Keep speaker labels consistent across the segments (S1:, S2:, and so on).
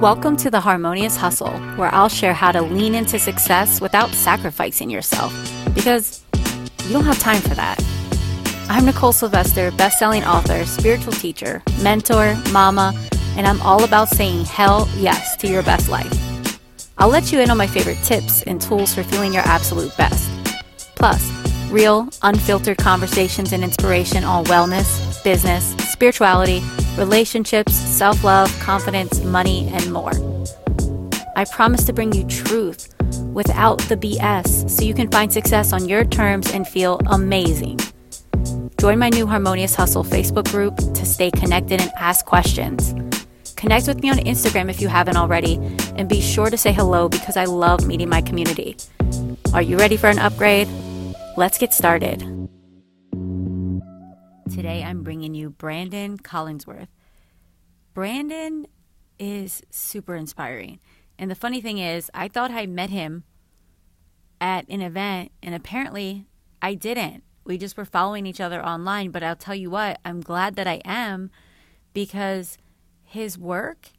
S1: Welcome to the Harmonious Hustle, where I'll share how to lean into success without sacrificing yourself, because you don't have time for that. I'm Nicole Sylvester, best-selling author, spiritual teacher, mentor, mama, and I'm all about saying hell yes to your best life. I'll let you in on my favorite tips and tools for feeling your absolute best. Plus, real, unfiltered conversations and inspiration on wellness, business, spirituality, relationships, self love, confidence, money, and more. I promise to bring you truth without the BS so you can find success on your terms and feel amazing. Join my new Harmonious Hustle Facebook group to stay connected and ask questions. Connect with me on Instagram if you haven't already, and be sure to say hello because I love meeting my community. Are you ready for an upgrade? Let's get started. Today I'm bringing you Brandon Collinsworth. Brandon is super inspiring. And the funny thing is, I thought I met him at an event, and apparently I didn't. We just were following each other online. But I'll tell you what, I'm glad that I am because his work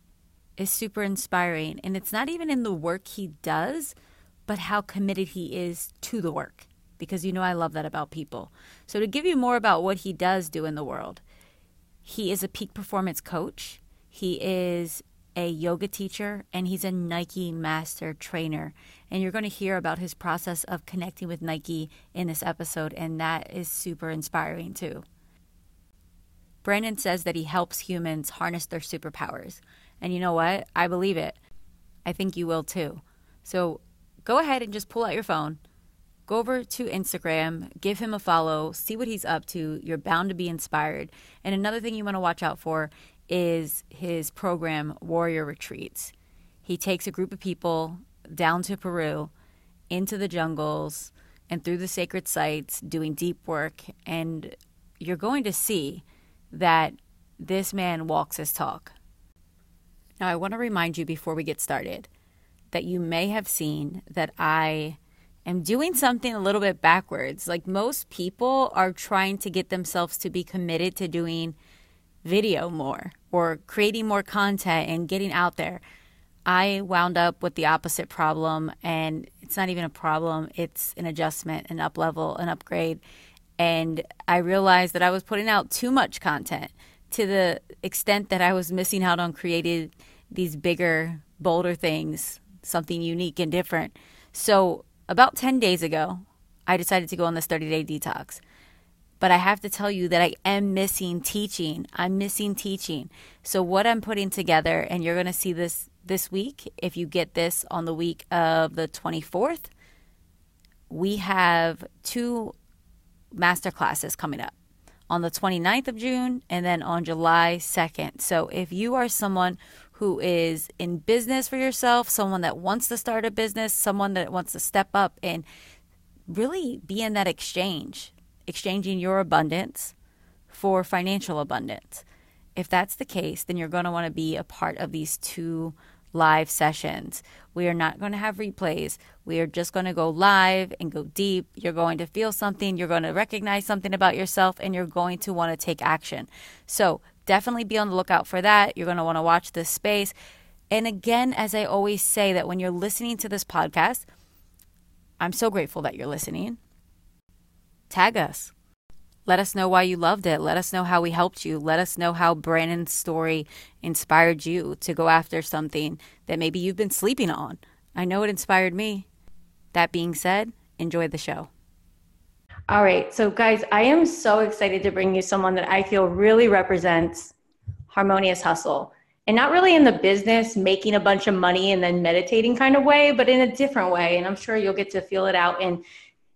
S1: is super inspiring. And it's not even in the work he does, but how committed he is to the work. Because you know, I love that about people. So, to give you more about what he does do in the world, he is a peak performance coach. He is a yoga teacher and he's a Nike master trainer. And you're going to hear about his process of connecting with Nike in this episode, and that is super inspiring too. Brandon says that he helps humans harness their superpowers. And you know what? I believe it. I think you will too. So go ahead and just pull out your phone, go over to Instagram, give him a follow, see what he's up to. You're bound to be inspired. And another thing you want to watch out for is his program, Warrior Retreats. He takes a group of people down to Peru, into the jungles, and through the sacred sites, doing deep work. And you're going to see that this man walks his talk. Now, I want to remind you before we get started that you may have seen that I am doing something a little bit backwards. Like most people are trying to get themselves to be committed to doing video more or creating more content and getting out there. I wound up with the opposite problem, and it's not even a problem, it's an adjustment, an up level, an upgrade. And I realized that I was putting out too much content to the extent that I was missing out on creating these bigger, bolder things, something unique and different. So, about 10 days ago, I decided to go on this 30 day detox. But I have to tell you that I am missing teaching. I'm missing teaching. So what I'm putting together, and you're going to see this this week if you get this on the week of the 24th, we have two master classes coming up on the 29th of June and then on July 2nd. So if you are someone who is in business for yourself, someone that wants to start a business, someone that wants to step up and really be in that exchange exchanging your abundance for financial abundance. If that's the case, then you're going to want to be a part of these two live sessions. We are not going to have replays. We are just going to go live and go deep. You're going to feel something, you're going to recognize something about yourself, and you're going to want to take action. So, definitely be on the lookout for that. You're going to want to watch this space. And again, as I always say, that when you're listening to this podcast, I'm so grateful that you're listening tag us. Let us know why you loved it. Let us know how we helped you. Let us know how Brandon's story inspired you to go after something that maybe you've been sleeping on. I know it inspired me. That being said, enjoy the show. All right. So, guys, I am so excited to bring you someone that I feel really represents harmonious hustle. And not really in the business, making a bunch of money and then meditating kind of way, but in a different way. And I'm sure you'll get to feel it out and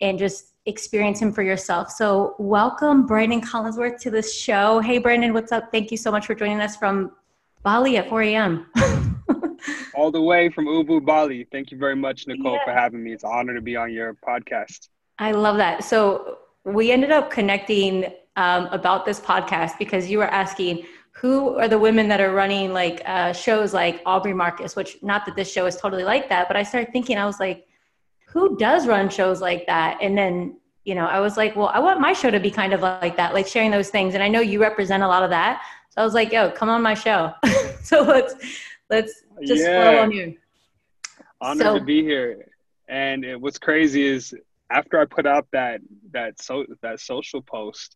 S1: and just experience him for yourself. So, welcome, Brandon Collinsworth, to the show. Hey, Brandon, what's up? Thank you so much for joining us from Bali at 4 a.m.
S2: All the way from Ubud, Bali. Thank you very much, Nicole, yeah. for having me. It's an honor to be on your podcast.
S1: I love that. So, we ended up connecting um, about this podcast because you were asking who are the women that are running like uh, shows like Aubrey Marcus, which not that this show is totally like that, but I started thinking, I was like, who does run shows like that? And then, you know, I was like, well, I want my show to be kind of like that, like sharing those things. And I know you represent a lot of that. So I was like, yo, come on my show. so let's let's just yeah. flow on you.
S2: Honored so, to be here. And it, what's crazy is after I put out that that so that social post,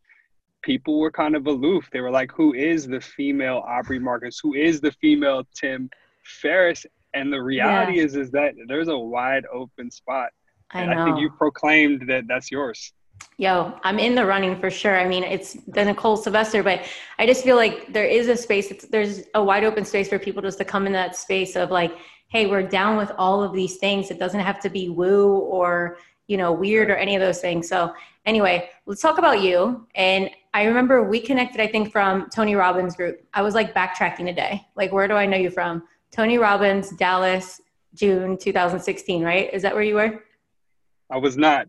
S2: people were kind of aloof. They were like, "Who is the female Aubrey Marcus? Who is the female Tim Ferriss?" And the reality yeah. is, is that there's a wide open spot. I know. I think you proclaimed that that's yours.
S1: Yo, I'm in the running for sure. I mean, it's the Nicole Sylvester, but I just feel like there is a space. It's, there's a wide open space for people just to come in that space of like, hey, we're down with all of these things. It doesn't have to be woo or you know weird or any of those things. So anyway, let's talk about you. And I remember we connected. I think from Tony Robbins group. I was like backtracking today. Like, where do I know you from? Tony Robbins, Dallas, June 2016. Right? Is that where you were?
S2: I was not.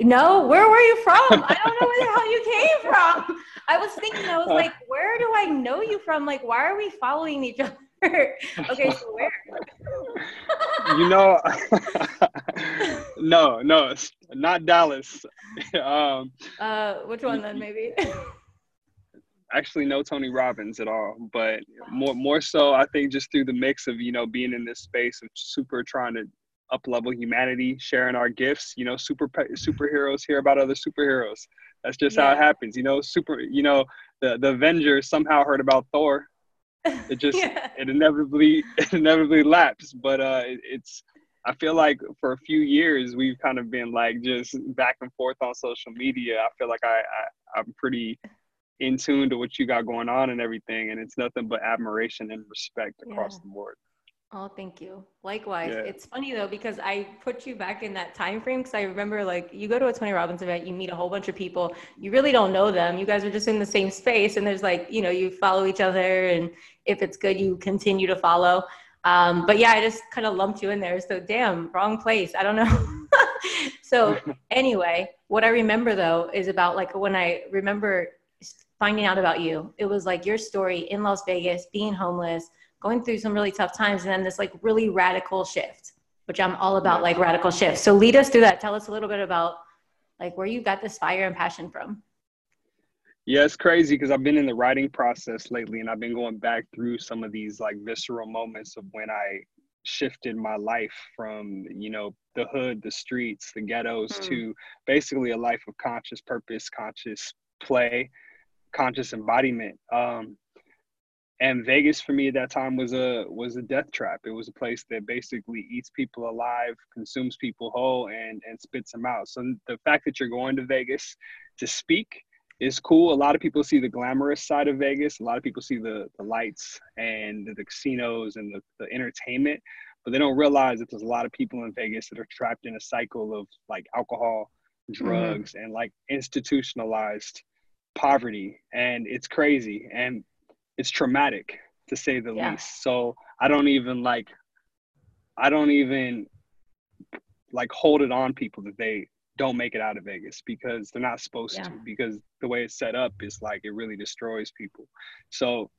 S1: No, where were you from? I don't know where the hell you came from. I was thinking, I was uh. like, where do I know you from? Like, why are we following each other? okay, so where?
S2: you know, no, no, not Dallas.
S1: Um, uh, which one then, maybe?
S2: actually, no Tony Robbins at all, but more, more so, I think just through the mix of you know being in this space of super trying to up level humanity, sharing our gifts. You know, super superheroes hear about other superheroes. That's just yeah. how it happens. You know, super. You know, the the Avengers somehow heard about Thor. It just yeah. it inevitably it inevitably lapsed. But uh, it, it's I feel like for a few years we've kind of been like just back and forth on social media. I feel like I, I I'm pretty in tune to what you got going on and everything, and it's nothing but admiration and respect across yeah. the board.
S1: Oh, thank you. Likewise. Yeah. It's funny though because I put you back in that time frame because I remember like you go to a Tony Robbins event, you meet a whole bunch of people, you really don't know them. You guys are just in the same space, and there's like you know you follow each other, and if it's good, you continue to follow. Um, but yeah, I just kind of lumped you in there. So damn, wrong place. I don't know. so anyway, what I remember though is about like when I remember finding out about you. It was like your story in Las Vegas, being homeless going through some really tough times and then this like really radical shift which i'm all about like radical shifts. So lead us through that. Tell us a little bit about like where you got this fire and passion from.
S2: Yeah it's crazy because i've been in the writing process lately and i've been going back through some of these like visceral moments of when i shifted my life from you know the hood the streets the ghettos mm. to basically a life of conscious purpose conscious play conscious embodiment. Um, and Vegas for me at that time was a was a death trap. It was a place that basically eats people alive, consumes people whole, and and spits them out. So the fact that you're going to Vegas to speak is cool. A lot of people see the glamorous side of Vegas. A lot of people see the the lights and the, the casinos and the, the entertainment, but they don't realize that there's a lot of people in Vegas that are trapped in a cycle of like alcohol, mm-hmm. drugs, mm-hmm. and like institutionalized poverty. And it's crazy. And it's traumatic to say the yeah. least. So I don't even like I don't even like hold it on people that they don't make it out of Vegas because they're not supposed yeah. to because the way it's set up is like it really destroys people. So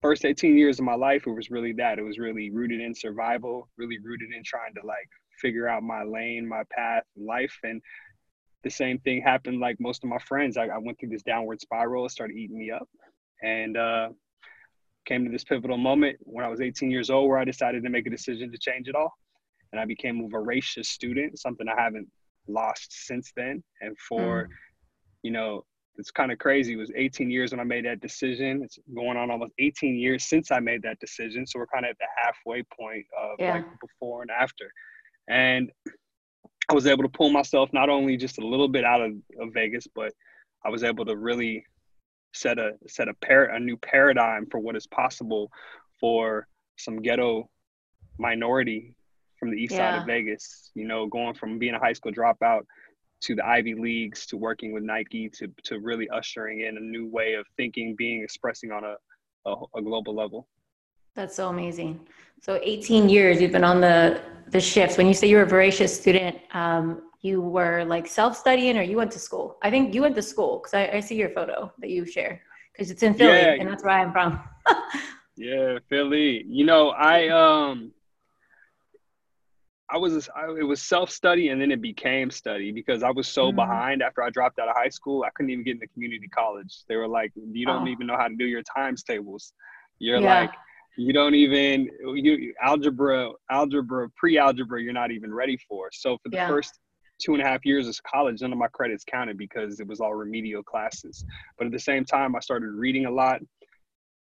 S2: first 18 years of my life it was really that it was really rooted in survival, really rooted in trying to like figure out my lane, my path in life and the same thing happened like most of my friends. I, I went through this downward spiral, it started eating me up and uh, came to this pivotal moment when I was 18 years old where I decided to make a decision to change it all. And I became a voracious student, something I haven't lost since then. And for, mm. you know, it's kind of crazy. It was 18 years when I made that decision. It's going on almost 18 years since I made that decision. So we're kind of at the halfway point of yeah. like before and after. And I was able to pull myself not only just a little bit out of, of Vegas, but I was able to really set a set a par- a new paradigm for what is possible for some ghetto minority from the east yeah. side of Vegas. You know, going from being a high school dropout to the Ivy Leagues to working with Nike to to really ushering in a new way of thinking, being, expressing on a, a, a global level.
S1: That's so amazing. So 18 years you've been on the the shifts. When you say you're a voracious student, um, you were like self-studying or you went to school i think you went to school because I, I, see your photo that you share because it's in philly yeah. and that's where i'm from
S2: yeah philly you know i um I was I, it was self study and then it became study because I was so mm-hmm. behind after I dropped out of high school. I couldn't even get into community college. They were like, "You don't oh. even know how to do your times tables. You're yeah. like you don't even you algebra algebra pre-algebra you're not even ready for so for the yeah. first two and a half years of college none of my credits counted because it was all remedial classes but at the same time i started reading a lot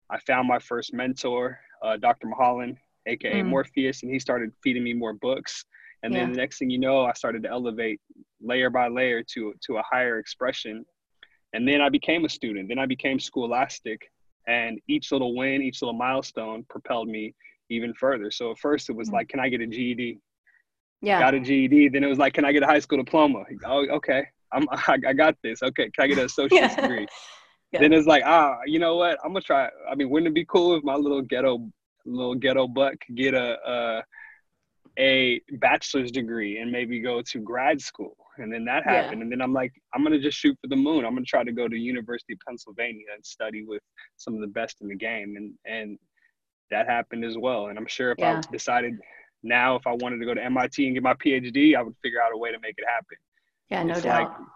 S2: i found my first mentor uh, dr mahalan aka mm. morpheus and he started feeding me more books and yeah. then the next thing you know i started to elevate layer by layer to to a higher expression and then i became a student then i became scholastic and each little win, each little milestone propelled me even further. So at first it was mm-hmm. like, can I get a GED? Yeah. Got a GED. Then it was like, can I get a high school diploma? Oh, okay. I'm, I, I got this. Okay. Can I get an associate's yeah. degree? Yeah. Then it's like, ah, you know what? I'm gonna try. I mean, wouldn't it be cool if my little ghetto, little ghetto butt could get a, a, a bachelor's degree and maybe go to grad school? and then that happened yeah. and then i'm like i'm gonna just shoot for the moon i'm gonna try to go to university of pennsylvania and study with some of the best in the game and and that happened as well and i'm sure if yeah. i decided now if i wanted to go to mit and get my phd i would figure out a way to make it happen
S1: yeah no it's doubt like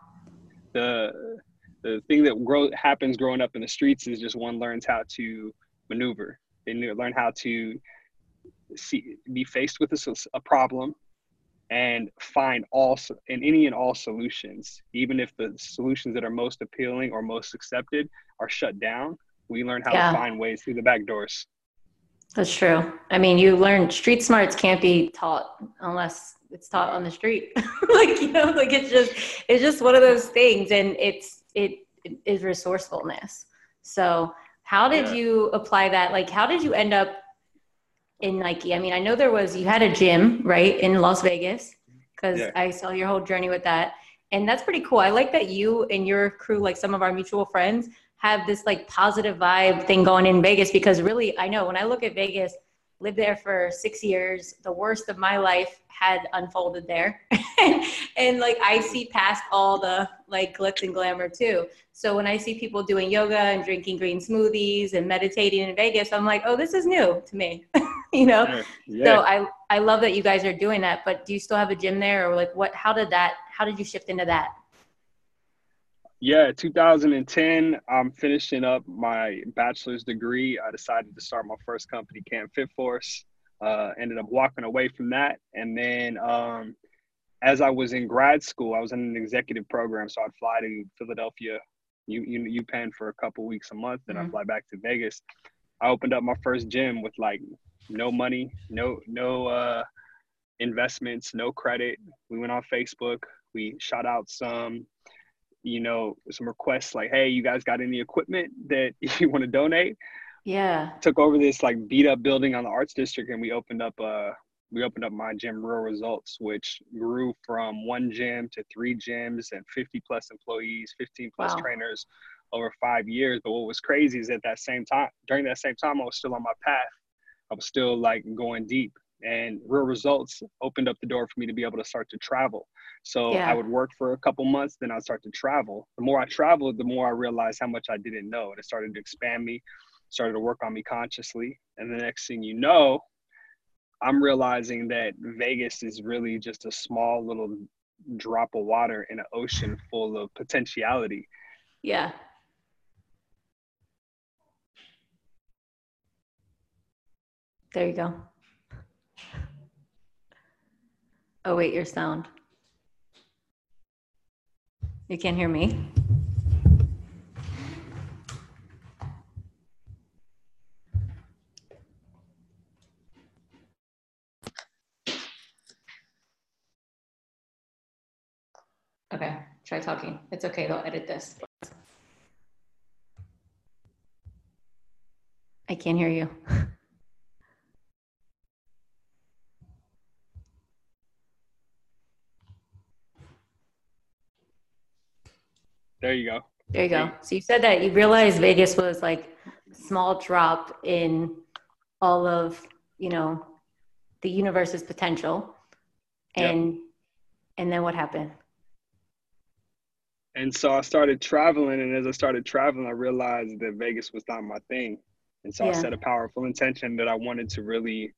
S2: the the thing that grow happens growing up in the streets is just one learns how to maneuver they learn how to see be faced with a, a problem and find all in any and all solutions, even if the solutions that are most appealing or most accepted are shut down. We learn how yeah. to find ways through the back doors.
S1: That's true. I mean, you learn street smarts can't be taught unless it's taught on the street. like you know, like it's just it's just one of those things, and it's it, it is resourcefulness. So, how did yeah. you apply that? Like, how did you end up in Nike? I mean, I know there was you had a gym right in Las Vegas because yeah. I saw your whole journey with that, and that's pretty cool. I like that you and your crew, like some of our mutual friends, have this like positive vibe thing going in Vegas because really, I know when I look at Vegas, lived there for six years, the worst of my life had unfolded there, and like I see past all the like glitz and glamour too. So when I see people doing yoga and drinking green smoothies and meditating in Vegas, I'm like, oh, this is new to me. you know yeah. so i i love that you guys are doing that but do you still have a gym there or like what how did that how did you shift into that
S2: yeah 2010 i'm finishing up my bachelor's degree i decided to start my first company camp fit force uh, ended up walking away from that and then um, as i was in grad school i was in an executive program so i'd fly to philadelphia you you UPenn for a couple weeks a month then mm-hmm. i fly back to vegas i opened up my first gym with like no money, no no uh, investments, no credit. We went on Facebook. We shot out some, you know, some requests like, "Hey, you guys got any equipment that you want to donate?"
S1: Yeah.
S2: Took over this like beat up building on the Arts District, and we opened up uh we opened up my gym Real Results, which grew from one gym to three gyms and 50 plus employees, 15 plus wow. trainers over five years. But what was crazy is at that same time, during that same time, I was still on my path I was still like going deep and real results opened up the door for me to be able to start to travel. So yeah. I would work for a couple months, then I'd start to travel. The more I traveled, the more I realized how much I didn't know. And it started to expand me, started to work on me consciously. And the next thing you know, I'm realizing that Vegas is really just a small little drop of water in an ocean full of potentiality.
S1: Yeah. There you go. Oh, wait, your sound. You can't hear me? Okay, try talking. It's okay, they'll edit this. I can't hear you.
S2: There you go.
S1: There you go. So you said that you realized Vegas was like small drop in all of, you know, the universe's potential. And yep. and then what happened?
S2: And so I started traveling and as I started traveling I realized that Vegas was not my thing. And so yeah. I set a powerful intention that I wanted to really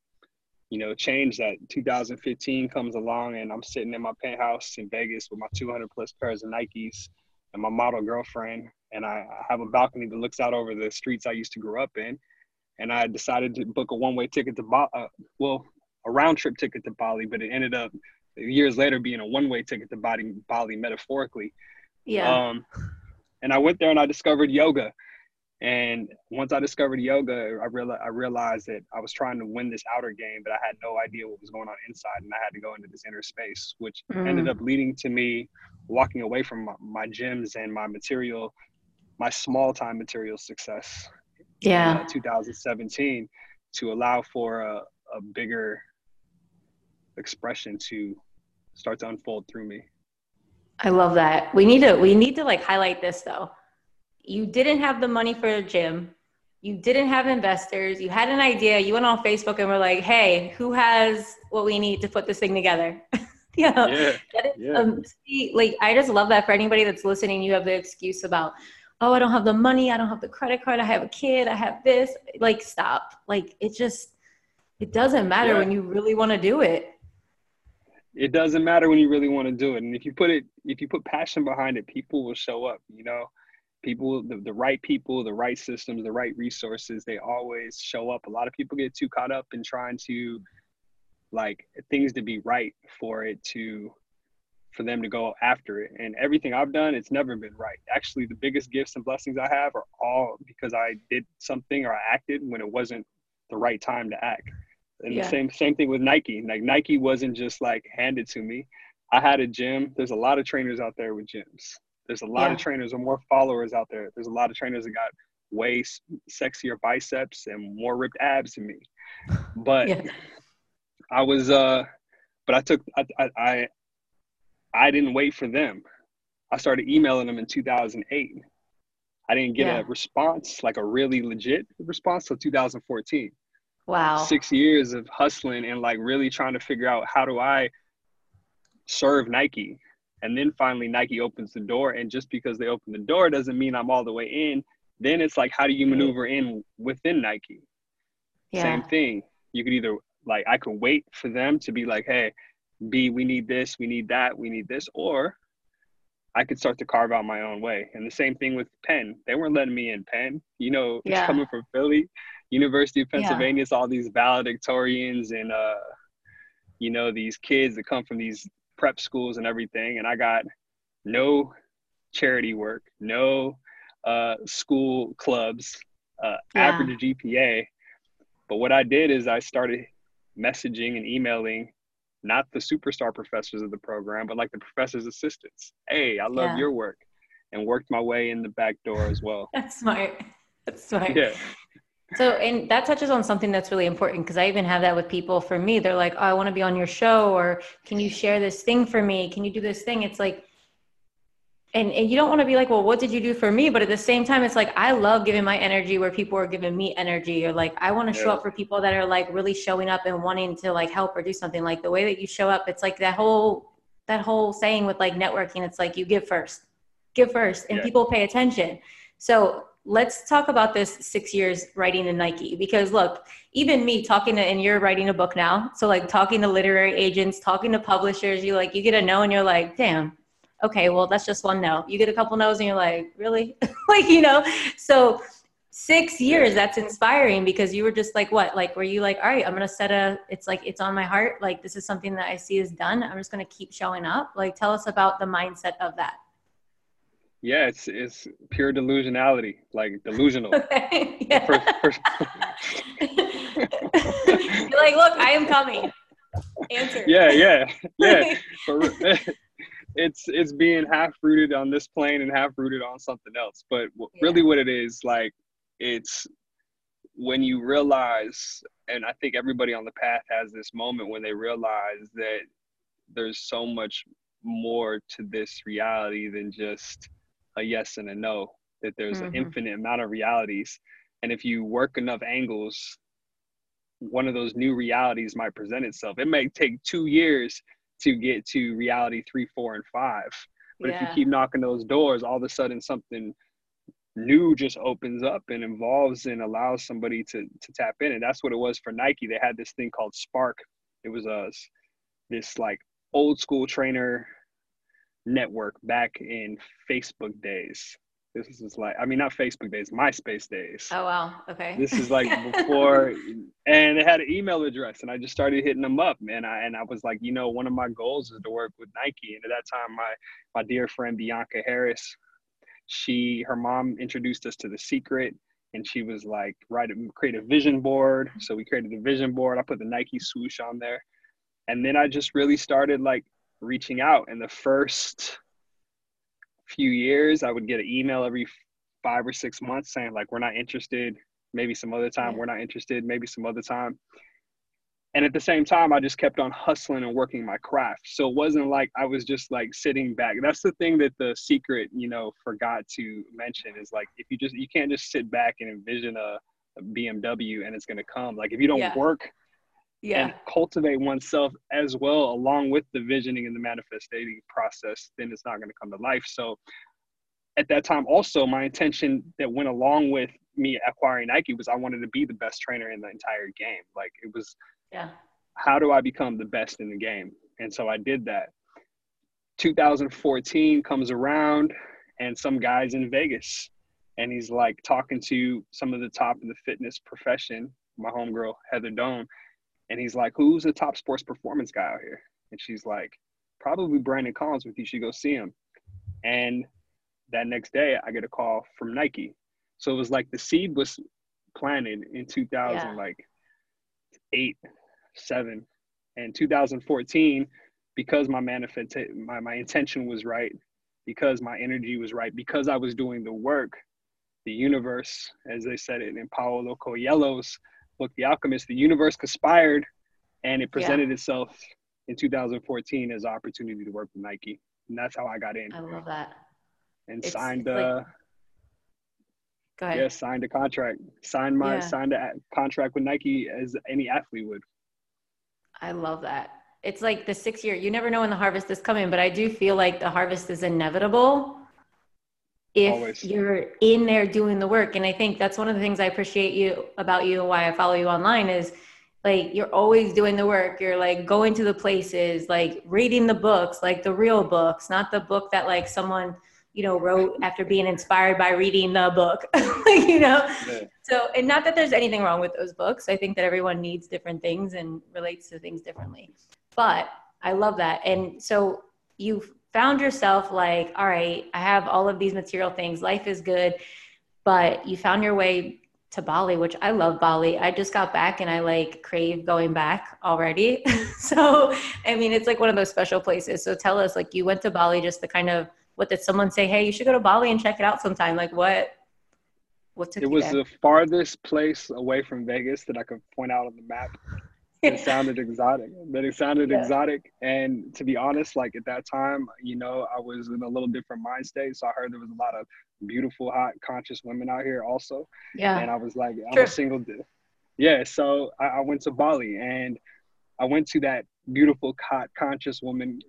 S2: you know, change that. 2015 comes along and I'm sitting in my penthouse in Vegas with my 200 plus pairs of Nikes and my model girlfriend, and I, have a balcony that looks out over the streets I used to grow up in. and I decided to book a one way ticket to Bali. Uh, well, a round trip ticket to Bali, but it ended up years later being a one way ticket to Bali, Bali metaphorically.
S1: Yeah.
S2: Um, and I went there and I discovered yoga. And once I discovered yoga, I realized I realized that I was trying to win this outer game, but I had no idea what was going on inside, and I had to go into this inner space, which mm. ended up leading to me walking away from my, my gyms and my material, my small time material success.
S1: Yeah.
S2: In, uh, 2017 to allow for a, a bigger expression to start to unfold through me.
S1: I love that. We need to we need to like highlight this though. You didn't have the money for a gym. You didn't have investors. You had an idea. You went on Facebook and were like, "Hey, who has what we need to put this thing together?"
S2: know, yeah, yeah. Um,
S1: see, like I just love that for anybody that's listening. You have the excuse about, "Oh, I don't have the money. I don't have the credit card. I have a kid. I have this." Like, stop. Like, it just it doesn't matter yeah. when you really want to do it
S2: it doesn't matter when you really want to do it and if you put it if you put passion behind it people will show up you know people the, the right people the right systems the right resources they always show up a lot of people get too caught up in trying to like things to be right for it to for them to go after it and everything i've done it's never been right actually the biggest gifts and blessings i have are all because i did something or i acted when it wasn't the right time to act and yeah. the same same thing with Nike. Like Nike wasn't just like handed to me. I had a gym. There's a lot of trainers out there with gyms. There's a lot yeah. of trainers and more followers out there. There's a lot of trainers that got way sexier biceps and more ripped abs than me. But yeah. I was uh but I took I, I I I didn't wait for them. I started emailing them in 2008. I didn't get yeah. a response, like a really legit response, till 2014.
S1: Wow.
S2: Six years of hustling and like really trying to figure out how do I serve Nike. And then finally Nike opens the door. And just because they open the door doesn't mean I'm all the way in. Then it's like, how do you maneuver in within Nike? Yeah. Same thing. You could either like I could wait for them to be like, hey, B, we need this, we need that, we need this, or I could start to carve out my own way. And the same thing with Penn. They weren't letting me in Penn. You know, yeah. coming from Philly, University of Pennsylvania, yeah. all these valedictorians and uh, you know, these kids that come from these prep schools and everything. And I got no charity work, no uh, school clubs, uh, yeah. average GPA. But what I did is I started messaging and emailing not the superstar professors of the program, but like the professor's assistants. Hey, I love yeah. your work, and worked my way in the back door as well.
S1: That's smart. That's smart.
S2: Yeah.
S1: So, and that touches on something that's really important because I even have that with people. For me, they're like, "Oh, I want to be on your show," or "Can you share this thing for me? Can you do this thing?" It's like, and, and you don't want to be like, "Well, what did you do for me?" But at the same time, it's like I love giving my energy where people are giving me energy, or like I want to yeah. show up for people that are like really showing up and wanting to like help or do something. Like the way that you show up, it's like that whole that whole saying with like networking. It's like you give first, give first, and yeah. people pay attention. So let's talk about this six years writing in Nike because look, even me talking to, and you're writing a book now. So like talking to literary agents, talking to publishers, you like, you get a no and you're like, damn, okay, well, that's just one no. You get a couple no's and you're like, really? like, you know, so six years, that's inspiring because you were just like, what? Like, were you like, all right, I'm going to set a, it's like, it's on my heart. Like, this is something that I see is done. I'm just going to keep showing up. Like, tell us about the mindset of that.
S2: Yeah, it's it's pure delusionality, like delusional. yeah. For, for,
S1: You're like, look, I am coming. Answer.
S2: Yeah, yeah, yeah. It's it's being half rooted on this plane and half rooted on something else. But w- yeah. really, what it is, like, it's when you realize, and I think everybody on the path has this moment when they realize that there's so much more to this reality than just a yes and a no, that there's mm-hmm. an infinite amount of realities. And if you work enough angles, one of those new realities might present itself. It may take two years to get to reality three, four, and five. But yeah. if you keep knocking those doors, all of a sudden something new just opens up and involves and allows somebody to to tap in. And that's what it was for Nike. They had this thing called SPARQ. It was a this like old school trainer network back in Facebook days. This is like, I mean, not Facebook days, MySpace days.
S1: Oh wow, okay.
S2: This is like before, and they had an email address, and I just started hitting them up, man. I, and I was like, you know, one of my goals is to work with Nike, and at that time, my my dear friend Bianca Harris, she her mom introduced us to the Secret, and she was like, write a, create a vision board. So we created a vision board. I put the Nike swoosh on there, and then I just really started like reaching out. And the first few years, I would get an email every five or six months saying like, we're not interested. Maybe some other time, we're not interested. Maybe some other time. And at the same time, I just kept on hustling and working my craft. So it wasn't like I was just like sitting back. That's the thing that the secret, you know, forgot to mention is like if you just you can't just sit back and envision a, BMW and it's gonna come. Like if you don't yeah. work yeah. and cultivate oneself as well along with the visioning and the manifesting process then it's not going to come to life. So at that time also my intention that went along with me acquiring nike was i wanted to be the best trainer in the entire game. Like it was
S1: yeah.
S2: how do i become the best in the game? And so i did that. 2014 comes around and some guys in vegas and he's like talking to some of the top of the fitness profession my homegirl heather doan and he's like, Who's the top sports performance guy out here? And she's like, Probably Brandon Collinsworth. You should go see him. And that next day, I get a call from Nike. So it was like the seed was planted in 2000, yeah. like eight, seven, and 2014, because my manifest, my, my intention was right, because my energy was right, because I was doing the work, the universe, as they said it in Paulo Coelho's book, The Alchemist, the universe conspired and it presented yeah. itself in 2014 as an opportunity to work with Nike. And that's how I got in.
S1: I love that.
S2: And it's, signed it's uh like, yeah, signed a contract. Signed my yeah. signed a contract with Nike as any athlete would.
S1: I love that. It's like the six year, you never know when the harvest is coming, but I do feel like the harvest is inevitable if Always. you're in there doing the work. And i think that's one of the things i appreciate you about you and why i follow you online is like you're always doing the work. You're like going to the places like reading the books like the real books not the book that like someone you know wrote after being inspired by reading the book like, you know? Yeah. so and not that there's anything wrong with those books. I think that everyone needs different things and relates to things differently. But i love that. And so you've found yourself like, all right, I have all of these material things, life is good, but you found your way to Bali, which I love Bali. I just got back and I like crave going back already. so, I mean, it's like one of those special places. So tell us, like, you went to Bali just to kind of, what did someone say? Hey, you should go to Bali and check it out sometime. Like, what? What took
S2: it was there? the farthest place away from Vegas that I could point out on the map it sounded exotic but it sounded yeah. exotic. And to be honest like at that time you know i was in a little different mind state. So i heard there was a lot of beautiful hot conscious women out here also.
S1: Yeah.
S2: And i was like i'm True. a single yeah so I, I, went to bali and i went to that beautiful hot conscious woman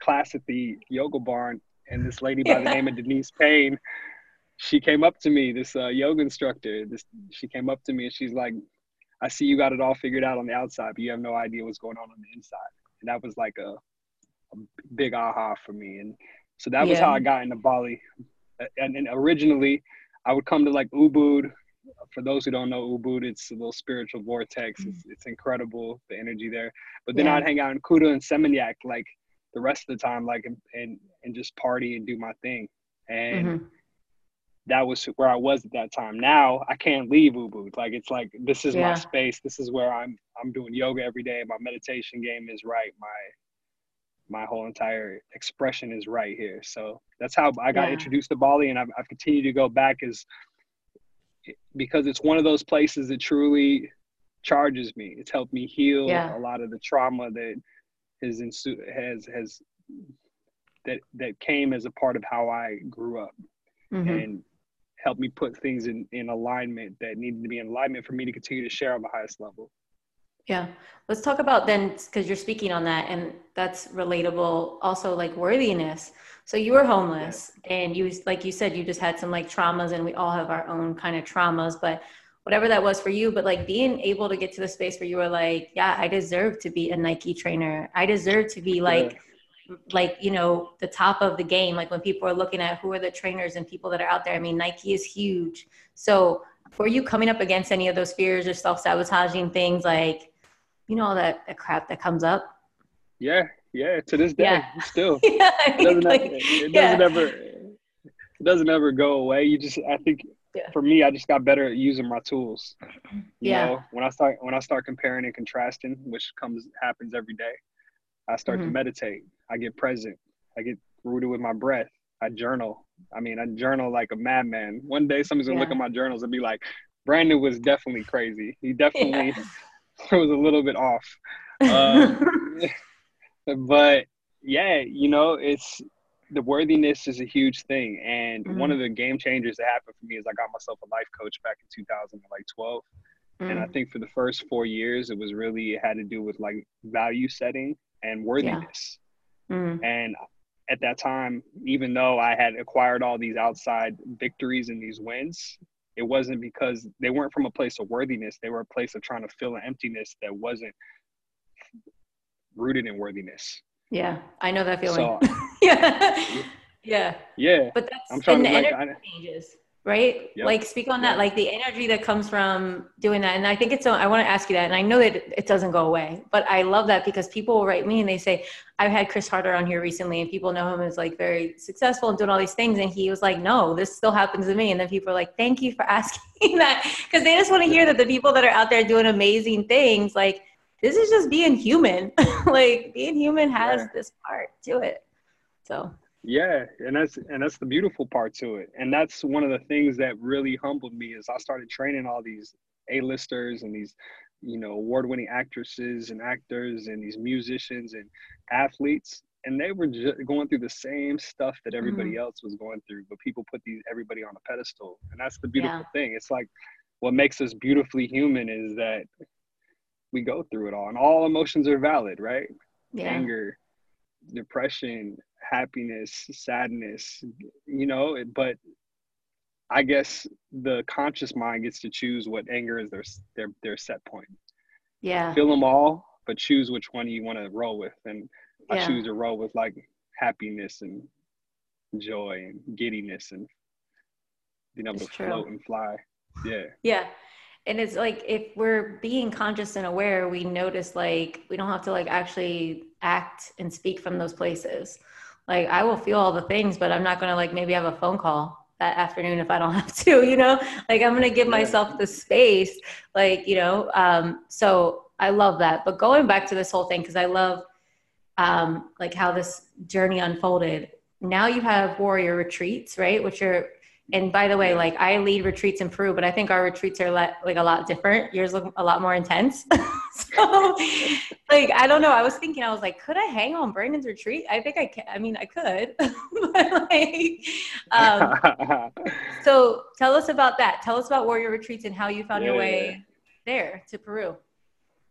S2: class at the yoga barn. And this lady by the name of denise payne she came up to me this uh, yoga instructor. This she came up to me and she's like I see you got it all figured out on the outside, but you have no idea what's going on on the inside. And that was like a, a big aha for me. And so that was how I got into Bali. And, and originally, I would come to like Ubud. For those who don't know Ubud, it's a little spiritual vortex. It's, it's incredible, the energy there. But then yeah. I'd hang out in Kuta and Seminyak like the rest of the time, like and and, and just party and do my thing. And mm-hmm that was where I was at that time. Now I can't leave Ubud. Like it's like this is yeah. my space. This is where I'm I'm doing yoga every day. My meditation game is right. My my whole entire expression is right here. So that's how I got yeah. introduced to Bali, and I've, I've continued to go back is because it's one of those places that truly charges me. It's helped me heal yeah. a lot of the trauma that has ensued, has has that that came as a part of how I grew up. Mm-hmm. And help me put things in, in alignment that needed to be in alignment for me to continue to share on the highest level.
S1: Yeah. Let's talk about then, because you're speaking on that, and that's relatable also like worthiness. So you were homeless, and you, like you said, you just had some like traumas, and we all have our own kind of traumas, but whatever that was for you. But like being able to get to the space where you were like, yeah, I deserve to be a Nike trainer. I deserve to be like, yeah like you know the top of the game like when people are looking at who are the trainers and people that are out there i mean nike is huge so were you coming up against any of those fears or self-sabotaging things like you know that, that crap that comes up
S2: yeah yeah to this day yeah. still yeah, it doesn't, like, it doesn't yeah. ever it doesn't ever go away you just i think yeah. for me i just got better at using my tools you yeah. know when i start when i start comparing and contrasting which comes happens every day i start mm-hmm. to meditate I get present. I get rooted with my breath. I journal. I mean, I journal like a madman. One day somebody's gonna yeah. look at my journals and be like, Brandon was definitely crazy. He definitely yeah. was a little bit off. Um, but yeah, you know, it's the worthiness is a huge thing. And mm-hmm. one of the game changers that happened for me is I got myself a life coach back in 2012. Mm-hmm. And I mm. think for the first four years, it was really it had to do with like value setting and worthiness. Mm. And at that time, even though I had acquired all these outside victories and these wins, it wasn't because they weren't from a place of worthiness. They were a place of trying to fill an emptiness that wasn't rooted in worthiness.
S1: Yeah, I know that feeling. So, yeah. yeah.
S2: Yeah.
S1: But that's I'm trying and to, the like, energy I, changes right? Yep. like speak on that like the energy that comes from doing that. And i think it's so i want to ask you that and i know that it doesn't go away but i love that because people will write me and they say i've had chris harder on here recently and people know him as like very successful and doing all these things and he was like no this still happens to me and then people are like thank you for asking that because they just want to hear that the people that are out there doing amazing things like this is just being human. Like being human has yeah. this part to it. So
S2: yeah, and that's and that's the beautiful part to it. And that's one of the things that really humbled me is I started training all these A-listers and these, you know, award-winning actresses and actors and these musicians and athletes and they were just going through the same stuff that everybody mm-hmm. else was going through, but people put these everybody on a pedestal. And that's the beautiful yeah. thing. It's like what makes us beautifully human is that we go through it all and all emotions are valid, right? Yeah. Anger, depression, happiness, sadness, you know, but I guess the conscious mind gets to choose what anger is their their their set point.
S1: Yeah.
S2: Feel them all, but choose which one you want to roll with. And yeah. I choose to roll with like happiness and joy and giddiness and being able it's to true. float and fly. Yeah.
S1: Yeah and it's like if we're being conscious and aware we notice like we don't have to like actually act and speak from those places like i will feel all the things but i'm not going to like maybe have a phone call that afternoon if i don't have to you know? Like i'm going to give myself the space like you know um so i love that. But going back to this whole thing because i love um like how this journey unfolded. Now you have warrior retreats right? Which are and by the way, like I lead retreats in Peru, but I think our retreats are like a lot different. Yours look a lot more intense. so, like, I don't know. I was thinking, I was like, could I hang on Brandon's retreat? I think I can. I mean, I could. but like, um, so tell us about that. Tell us about Warrior Retreats and how you found yeah. your way there to Peru.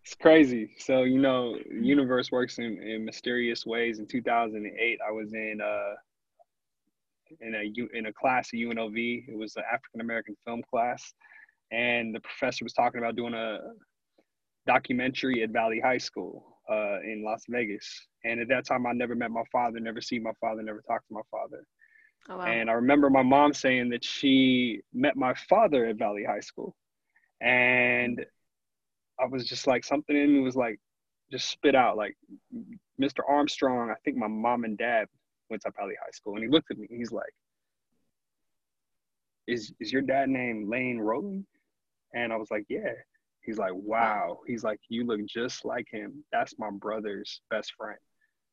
S2: It's crazy. So, you know, universe works in, in mysterious ways. In 2008, I was in uh, in a in a class at UNLV. It was an African American film class, and the professor was talking about doing a documentary at Valley High School uh, in Las Vegas. And at that time, I never met my father, never seen my father, never talked to my father. Oh, wow. And I remember my mom saying that she met my father at Valley High School, and I was just like something in me was like just spit out like Mr. Armstrong. I think my mom and dad went to Valley High School, and he looked at me. He's like, "Is is your dad named Lane Rowley?" And I was like, "Yeah." He's like, "Wow." He's like, "You look just like him. That's my brother's best friend."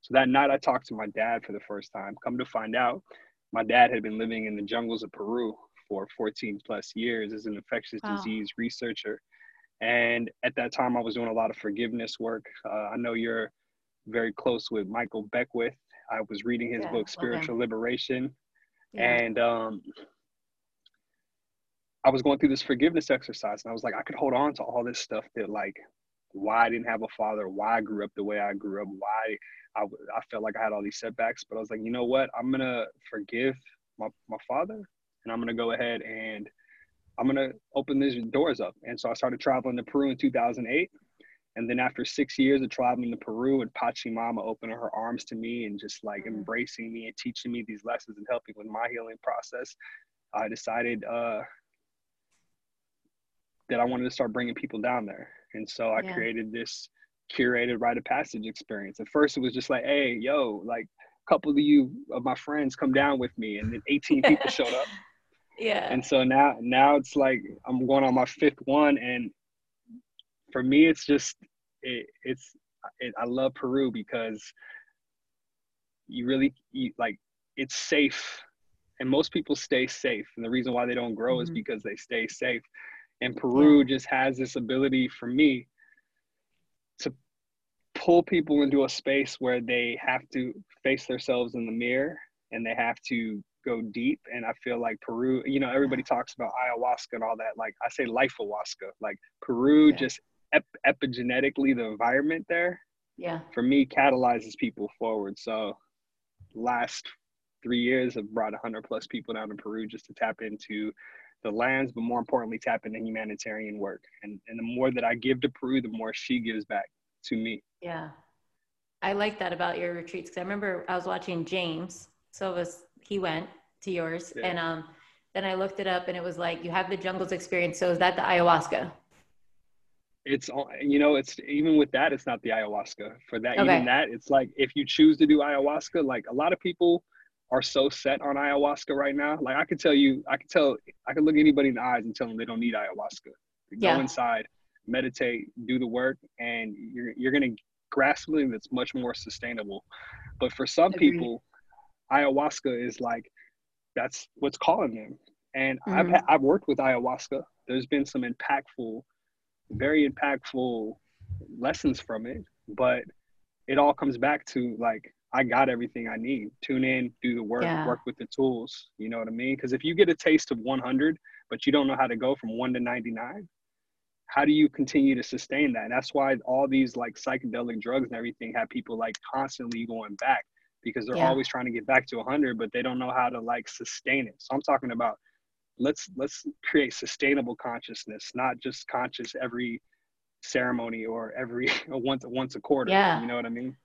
S2: So that night, I talked to my dad for the first time. Come to find out, my dad had been living in the jungles of Peru for 14 plus years as an infectious wow. disease researcher. And at that time, I was doing a lot of forgiveness work. Uh, I know you're very close with Michael Beckwith. I was reading his yeah, book, Spiritual okay. Liberation. Yeah. And um, I was going through this forgiveness exercise and I was like, I could hold on to all this stuff that like why I didn't have a father, why I grew up the way I grew up, why I, I felt like I had all these setbacks. But I was like, you know what? I'm going to forgive my, my father and I'm going to go ahead and I'm going to open these doors up. And so I started traveling to Peru in 2008 And then after six years of traveling to Peru and Pachamama opening her arms to me and just like mm-hmm. embracing me and teaching me these lessons and helping with my healing process, I decided uh, that I wanted to start bringing people down there. And so I yeah. created this curated rite of passage experience. At first, it was just like, hey, yo, like a couple of you of my friends come down with me, and then 18 people showed up.
S1: Yeah.
S2: And so now, now it's like I'm going on my fifth one, and for me, it's just it, it's it, I love Peru because you really you, like it's safe, and most people stay safe, and the reason why they don't grow mm-hmm. is because they stay safe. And Peru just has this ability for me to pull people into a space where they have to face themselves in the mirror and they have to go deep. And I feel like Peru, you know, everybody talks about ayahuasca and all that. Like I say life ayahuasca. Like Peru yeah. just ep- epigenetically the environment there.
S1: Yeah.
S2: For me, catalyzes people forward. So last three years have brought 100 plus people down to Peru just to tap into the lands, but more importantly, tap into humanitarian work. And, and the more that I give to Peru, the more she gives back to me.
S1: Yeah. I like that about your retreats because I remember I was watching James. So it was, he went to yours. Yeah. And um, then I looked it up and it was like, you have the jungles experience. So is that the ayahuasca?
S2: It's, you know, it's even with that, it's not the ayahuasca. For that, okay. even that, it's like if you choose to do ayahuasca, like a lot of people, are so set on ayahuasca right now. Like I could tell you, I could tell, I could look anybody in the eyes and tell them they don't need ayahuasca. Yeah. Go inside, meditate, do the work, and you're you're gonna grasp something that's much more sustainable. But for some Agreed. people, ayahuasca is like that's what's calling them. And mm-hmm. I've I've worked with ayahuasca. There's been some impactful, very impactful lessons from it, but it all comes back to like I got everything I need. Tune in, do the work, yeah. work with the tools. You know what I mean? Because if you get a taste of 100, but you don't know how to go from one to 99, how do you continue to sustain that? And that's why all these like psychedelic drugs and everything have people like constantly going back because they're yeah. always trying to get back to 100, but they don't know how to like sustain it. So I'm talking about let's let's create sustainable consciousness, not just conscious every ceremony or every once once a quarter. Yeah. You know what I mean?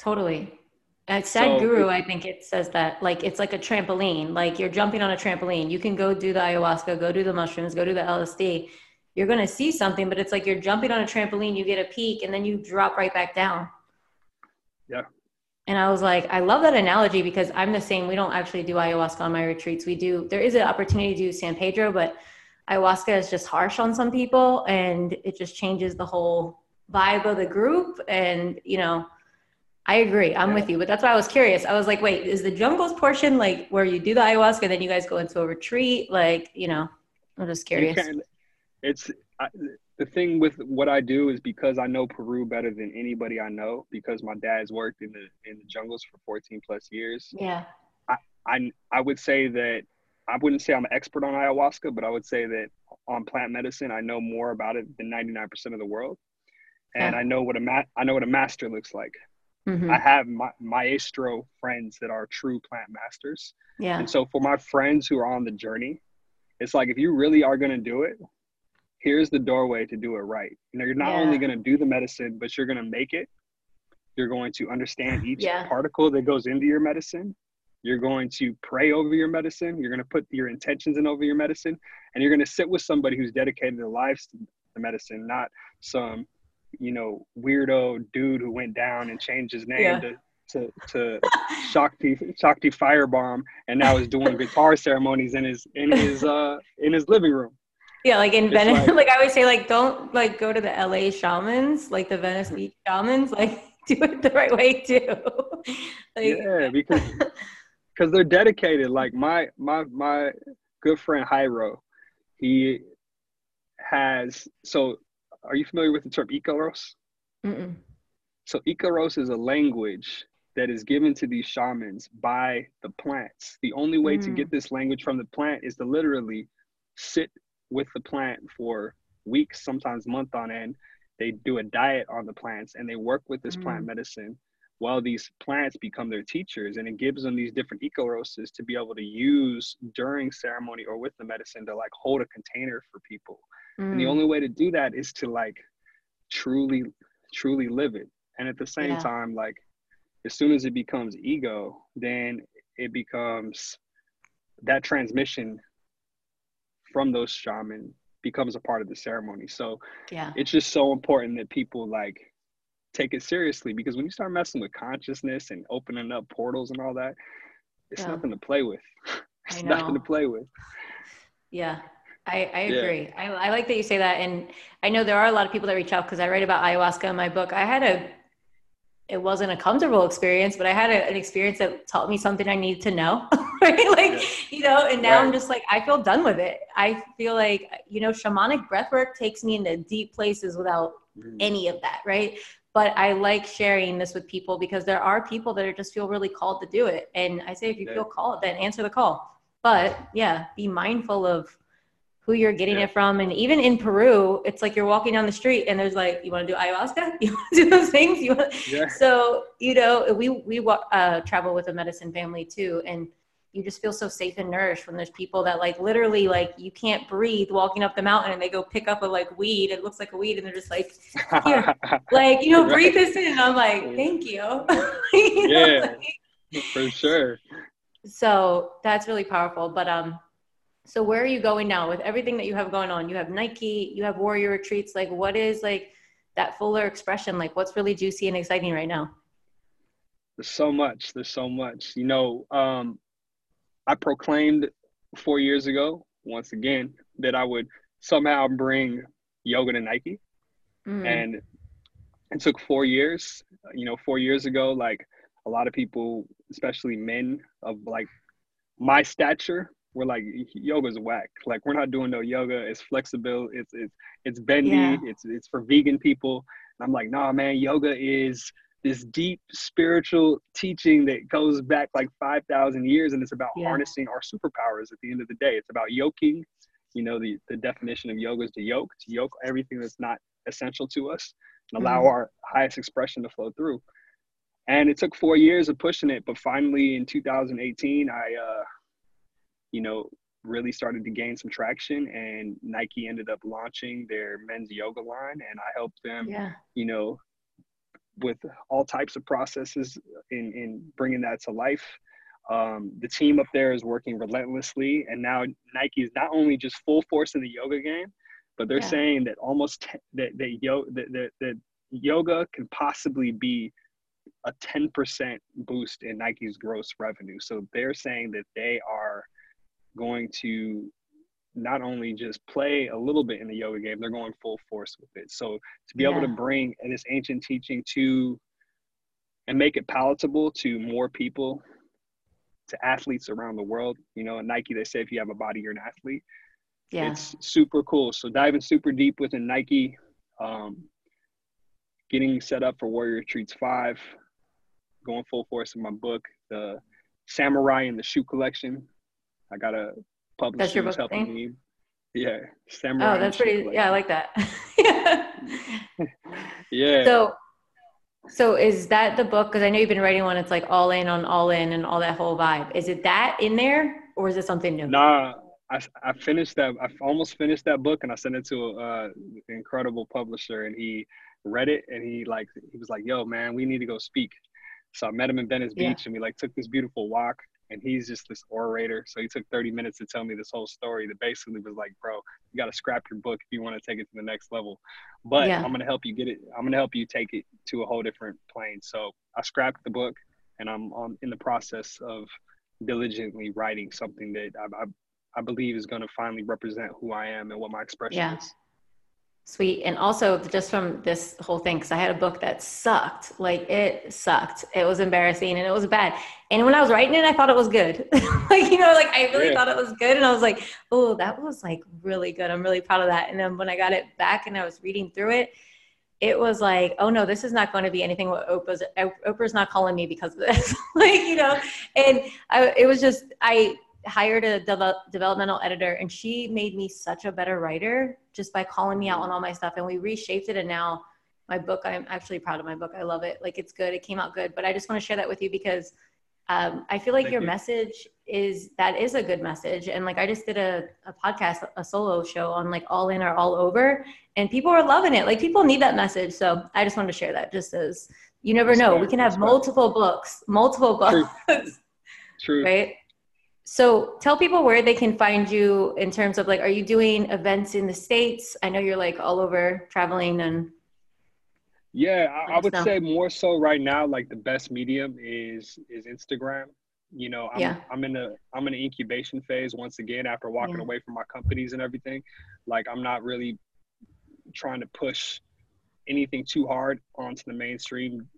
S1: Totally. At Sadhguru, so, I think it says that like it's like a trampoline. Like you're jumping on a trampoline. You can go do the ayahuasca, go do the mushrooms, go do the LSD. You're gonna see something, but it's like you're jumping on a trampoline. You get a peak, and then you drop right back down.
S2: Yeah.
S1: And I was like, I love that analogy because I'm the same. We don't actually do ayahuasca on my retreats. We do. There is an opportunity to do San Pedro, but ayahuasca is just harsh on some people, and it just changes the whole vibe of the group. And you know I agree. I'm yeah. with you, but that's why I was curious. I was like, wait, is the jungles portion like where you do the ayahuasca and then you guys go into a retreat? Like, you know, I'm just curious.
S2: It's I, the thing with what I do is because I know Peru better than anybody I know because my dad's worked in the in the jungles for 14 plus years.
S1: Yeah.
S2: I I, I would say that I wouldn't say I'm an expert on ayahuasca, but I would say that on plant medicine I know more about it than 99% of the world. And yeah. I know what a ma- I know what a master looks like. Mm-hmm. I have my maestro friends that are true plant masters.
S1: Yeah.
S2: And so for my friends who are on the journey, it's like if you really are going to do it, here's the doorway to do it right. You know, you're not yeah. only going to do the medicine, but you're going to make it. You're going to understand each yeah. particle that goes into your medicine. You're going to pray over your medicine. You're going to put your intentions in over your medicine, and you're going to sit with somebody who's dedicated their lives to the medicine, not some you know, weirdo dude who went down and changed his name yeah. to to to Shakti Shakti Firebomb and now is doing guitar ceremonies in his in his uh in his living room.
S1: Yeah, like in Venice, like, like, I always say, like don't like go to the LA shamans, like the Venice Beach shamans, like do it the right way too.
S2: like, yeah, because because they're dedicated. Like my my my good friend Jairo, he has so are you familiar with the term Icaros? Mm-mm. So Icaros is a language that is given to these shamans by the plants. The only way mm. to get mm. this language from the plant is to literally sit with the plant for weeks, sometimes month on end. They do a diet on the plants and they work with this mm. plant medicine while these plants become their teachers and it gives them these different icaroses to be able to use during ceremony or with the medicine to like hold a container for people Mm. And the mm. only way to do that is to like truly truly live it. And at the same yeah. time, like as soon as it becomes ego, then it becomes that transmission from those shaman becomes a part of the ceremony. So
S3: yeah,
S2: it's just so important that people like take it seriously because when you start messing with consciousness and opening up portals and all that, it's yeah. nothing to play with. it's nothing to play with.
S1: Yeah. I, I agree. Yeah. I, I like that you say that. And I know there are a lot of people that reach out because I write about ayahuasca in my book. I had a it wasn't a comfortable experience, but I had a, an experience that taught me something I need to know. right? Like, yeah. you know, and now right. I'm just like, I feel done with it. I feel like, you know, shamanic breath work takes me into deep places without mm. any of that. Right. But I like sharing this with people because there are people that are just feel really called to do it. And I say, if you yeah. feel called, then answer the call. But yeah, be mindful of who you're getting yeah. it from. And even in Peru, it's like you're walking down the street and there's like, you want to do ayahuasca? You want to do those things? You want... yeah. So, you know, we, we uh, travel with a medicine family too. And you just feel so safe and nourished when there's people that like literally like you can't breathe walking up the mountain and they go pick up a like weed. It looks like a weed and they're just like, here, like, you know, right. breathe this in. And I'm like, thank you.
S2: you yeah, like, for sure.
S1: So that's really powerful. But, um, so where are you going now with everything that you have going on? You have Nike, you have warrior retreats. Like what is like that fuller expression? Like what's really juicy and exciting right now?
S2: There's so much. There's so much. You know, um, I proclaimed four years ago, once again, that I would somehow bring yoga to Nike. Mm. And it took four years. You know, four years ago, like a lot of people, especially men of like my stature, we're like yoga's whack. Like we're not doing no yoga. It's flexible. It's it's it's bendy. Yeah. It's it's for vegan people. And I'm like, nah, man. Yoga is this deep spiritual teaching that goes back like five thousand years, and it's about yeah. harnessing our superpowers. At the end of the day, it's about yoking. You know, the the definition of yoga is to yoke, to yoke everything that's not essential to us, and allow mm-hmm. our highest expression to flow through. And it took four years of pushing it, but finally in 2018, I uh, you know, really started to gain some traction and Nike ended up launching their men's yoga line and I helped them, yeah. you know, with all types of processes in, in bringing that to life. Um, the team up there is working relentlessly and now Nike is not only just full force in the yoga game, but they're yeah. saying that almost t- that, that, yo- that, that, that yoga can possibly be a 10% boost in Nike's gross revenue. So they're saying that they are going to not only just play a little bit in the yoga game, they're going full force with it. So to be yeah. able to bring this ancient teaching to and make it palatable to more people, to athletes around the world. You know, at Nike, they say if you have a body, you're an athlete. Yeah. It's super cool. So diving super deep within Nike, um, getting set up for Warrior Retreats 5, going full force in my book, the Samurai and the Shoe Collection, I got a publisher who's helping thing? me. Yeah,
S1: samurai. Oh, that's pretty. Yeah, I like that.
S2: yeah.
S1: So, so is that the book? Because I know you've been writing one. It's like all in on all in and all that whole vibe. Is it that in there, or is it something new?
S2: Nah, I, I finished that. I almost finished that book, and I sent it to uh, an incredible publisher, and he read it, and he like he was like, "Yo, man, we need to go speak." So I met him in Venice Beach, yeah. and we like took this beautiful walk and he's just this orator. So he took 30 minutes to tell me this whole story that basically was like, bro, you got to scrap your book if you want to take it to the next level. But yeah. I'm going to help you get it. I'm going to help you take it to a whole different plane. So I scrapped the book and I'm on, in the process of diligently writing something that I, I, I believe is going to finally represent who I am and what my expression yeah. is.
S1: Sweet. And also, just from this whole thing, because I had a book that sucked. Like, it sucked. It was embarrassing and it was bad. And when I was writing it, I thought it was good. like, you know, like I really yeah. thought it was good. And I was like, oh, that was like really good. I'm really proud of that. And then when I got it back and I was reading through it, it was like, oh no, this is not going to be anything what Oprah's, Oprah's not calling me because of this. like, you know, and I, it was just, I, hired a de- developmental editor and she made me such a better writer just by calling me out on all my stuff and we reshaped it and now my book i'm actually proud of my book. I love it. Like it's good. It came out good. But i just want to share that with you because um, i feel like Thank your you. message is that is a good message. And like i just did a, a podcast a solo show on like all in or all over and people are loving it. Like people need that message. So i just wanted to share that just as you never know. we can have multiple books multiple books.
S2: True. True.
S1: right so tell people where they can find you in terms of like are you doing events in the states i know you're like all over traveling and
S2: yeah i, I would say more so right now like the best medium is is instagram you know i'm, yeah. I'm in a i'm in an incubation phase once again after walking yeah. away from my companies and everything like i'm not really trying to push anything too hard onto the mainstream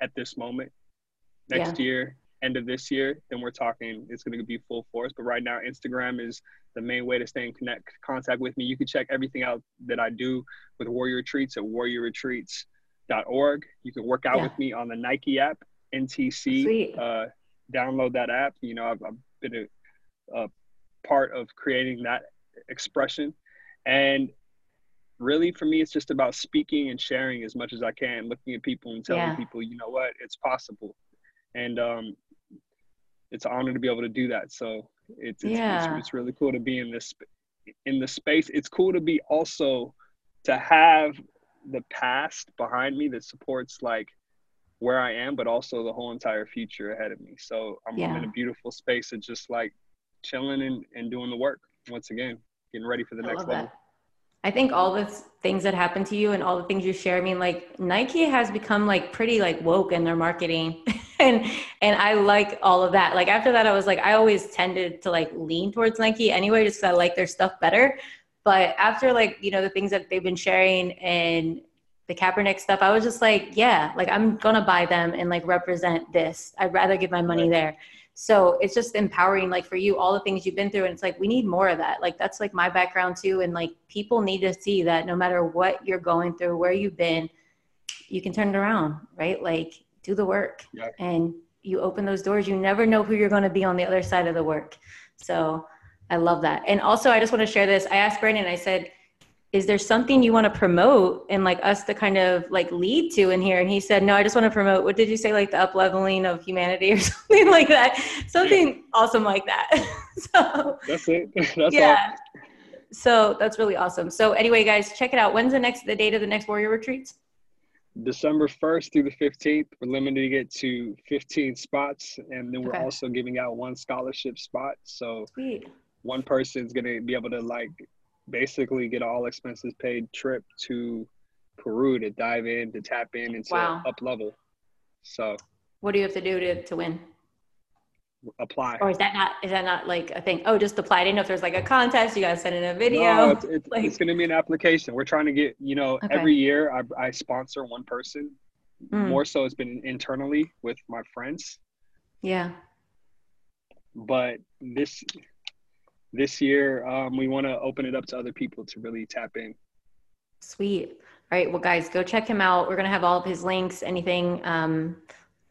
S2: at this moment next yeah. year end of this year then we're talking it's going to be full force but right now instagram is the main way to stay in connect contact with me you can check everything out that i do with warrior retreats at warriorretreats.org you can work out with me on the nike app ntc uh, download that app. You know, I've, I've been a, a, part of creating that expression. And really, for me, it's just about speaking and sharing as much as I can, looking at people and telling yeah. people, you know what, it's possible. And um, it's an honor to be able to do that. So it's it's, yeah. it's, it's really cool to be in this in the space. It's cool to be also to have the past behind me that supports like where I am, but also the whole entire future ahead of me. So I'm, yeah. I'm in a beautiful space of just like chilling and, and doing the work once again, getting ready for the I next level. That.
S1: I think all the things that happen to you and all the things you share, I mean, like Nike has become like pretty like woke in their marketing. and and I like all of that. Like after that, I was like, I always tended to like lean towards Nike anyway, just because I like their stuff better. But after like, you know, the things that they've been sharing and the Kaepernick stuff, I was just like, yeah, like I'm gonna buy them and like represent this. I'd rather give my money right. there. So it's just empowering, like for you, all the things you've been through, and it's like we need more of that. Like that's like my background too, and like people need to see that no matter what you're going through, where you've been, you can turn it around, right? Like do the work, yeah. and you open those doors. You never know who you're going to be on the other side of the work. So I love that. And also, I just want to share this. I asked Brandon. I said is there something you want to promote and like us to kind of like lead to in here? And he said no i just want to promote what did you say like the up leveling of humanity or something like that? Something awesome like that.
S2: So that's it. That's
S1: yeah. all. so that's really awesome. So anyway guys check it out. When's the next the date of the next warrior retreats?
S2: December 1st through the 15th, we're limiting it to 15 spots, and then we're okay. also giving out one scholarship spot. So Sweet. one person's gonna be able to like basically get all expenses paid trip to Peru to dive in, to tap in, and to wow. up level. So,
S1: what do you have to do to, to win?
S2: Apply.
S1: Or is that not is that not like a thing? Oh, just apply. I didn't know if there's like a contest. You got to send in a video.
S2: No, it's, it's, like, it's going to be an application. We're trying to get you know okay. every year I, I sponsor one person. Mm. More so, it's been internally with my friends.
S1: Yeah.
S2: But this this year um, we want to open it up to other people to really tap in.
S1: Sweet. All right well guys go check him out. We're going to have all of his links anything um,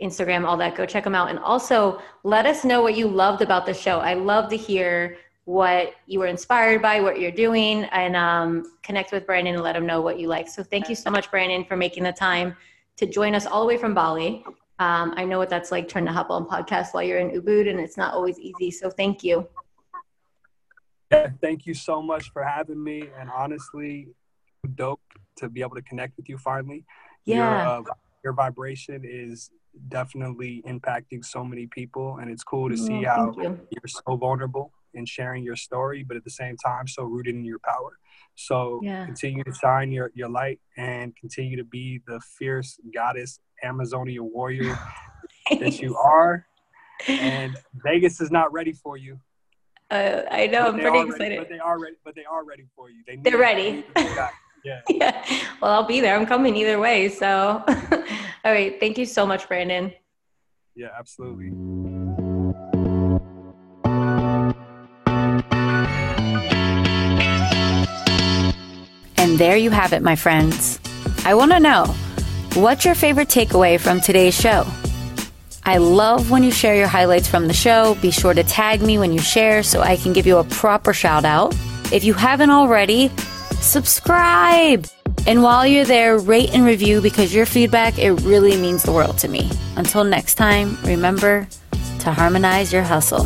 S1: instagram all that. Go check him out. And also let us know what you loved about the show. I love to hear what you were inspired by what you're doing and um, connect with brandon and let him know what you like. So thank you so much brandon for making the time to join us all the way from bali. Um, i know what that's like trying to hop on podcast while you're in ubud and it's not always easy. So thank you
S4: thank you so much for having me. And honestly, dope to be able to connect with you finally.
S1: Yeah.
S4: Your, uh, your vibration is definitely impacting so many people. And it's cool to see how you. you're so vulnerable in sharing your story, but at the same time, so rooted in your power. So yeah. continue to shine your, your light and continue to be the fierce goddess, Amazonia warrior that you are. And Vegas is not ready for you.
S1: Uh, I know. But I'm pretty excited.
S4: Ready, but they are ready. But they are ready for you.
S1: They They're ready.
S4: Yeah. yeah.
S1: Well, I'll be there. I'm coming either way. So, all right. Thank you so much, Brandon.
S4: Yeah, absolutely.
S3: And there you have it, my friends. I want to know what's your favorite takeaway from today's show? I love when you share your highlights from the show. Be sure to tag me when you share so I can give you a proper shout out. If you haven't already, subscribe. And while you're there, rate and review because your feedback, it really means the world to me. Until next time, remember to harmonize your hustle.